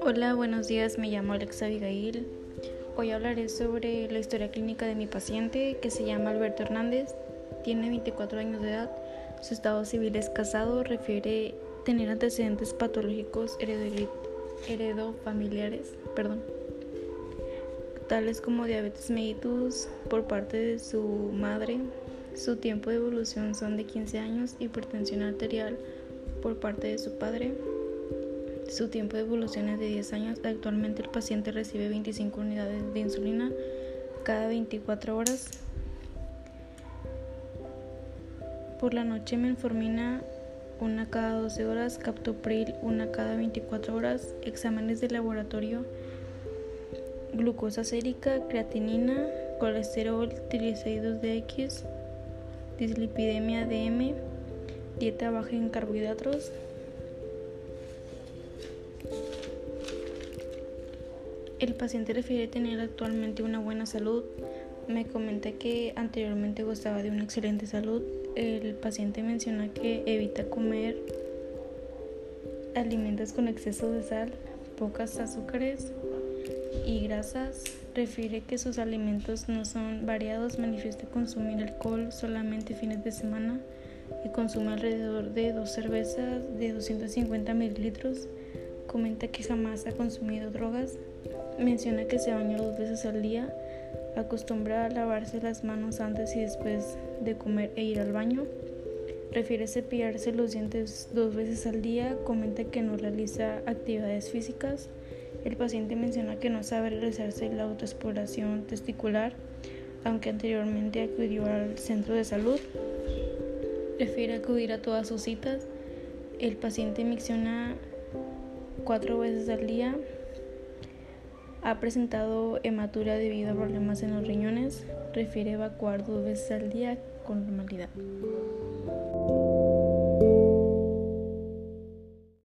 Hola, buenos días, me llamo Alexa Abigail. Hoy hablaré sobre la historia clínica de mi paciente que se llama Alberto Hernández. Tiene 24 años de edad, su estado civil es casado, refiere tener antecedentes patológicos heredofamiliares, perdón, tales como diabetes mellitus por parte de su madre. Su tiempo de evolución son de 15 años, hipertensión arterial por parte de su padre. Su tiempo de evolución es de 10 años. Actualmente el paciente recibe 25 unidades de insulina cada 24 horas. Por la noche menformina una cada 12 horas, captopril una cada 24 horas, exámenes de laboratorio, glucosa sérica, creatinina, colesterol, triglicéridos de X, dislipidemia DM, dieta baja en carbohidratos. El paciente refiere tener actualmente una buena salud. Me comenta que anteriormente gozaba de una excelente salud. El paciente menciona que evita comer alimentos con exceso de sal, pocas azúcares y grasas. Refiere que sus alimentos no son variados, manifiesta consumir alcohol solamente fines de semana y consume alrededor de dos cervezas de 250 mililitros. Comenta que jamás ha consumido drogas. Menciona que se baña dos veces al día. Acostumbra a lavarse las manos antes y después de comer e ir al baño. Refiere cepillarse los dientes dos veces al día. Comenta que no realiza actividades físicas. El paciente menciona que no sabe realizarse la autoexploración testicular, aunque anteriormente acudió al centro de salud. Prefiere acudir a todas sus citas. El paciente menciona cuatro veces al día. Ha presentado hematura debido a problemas en los riñones. Refiere evacuar dos veces al día con normalidad.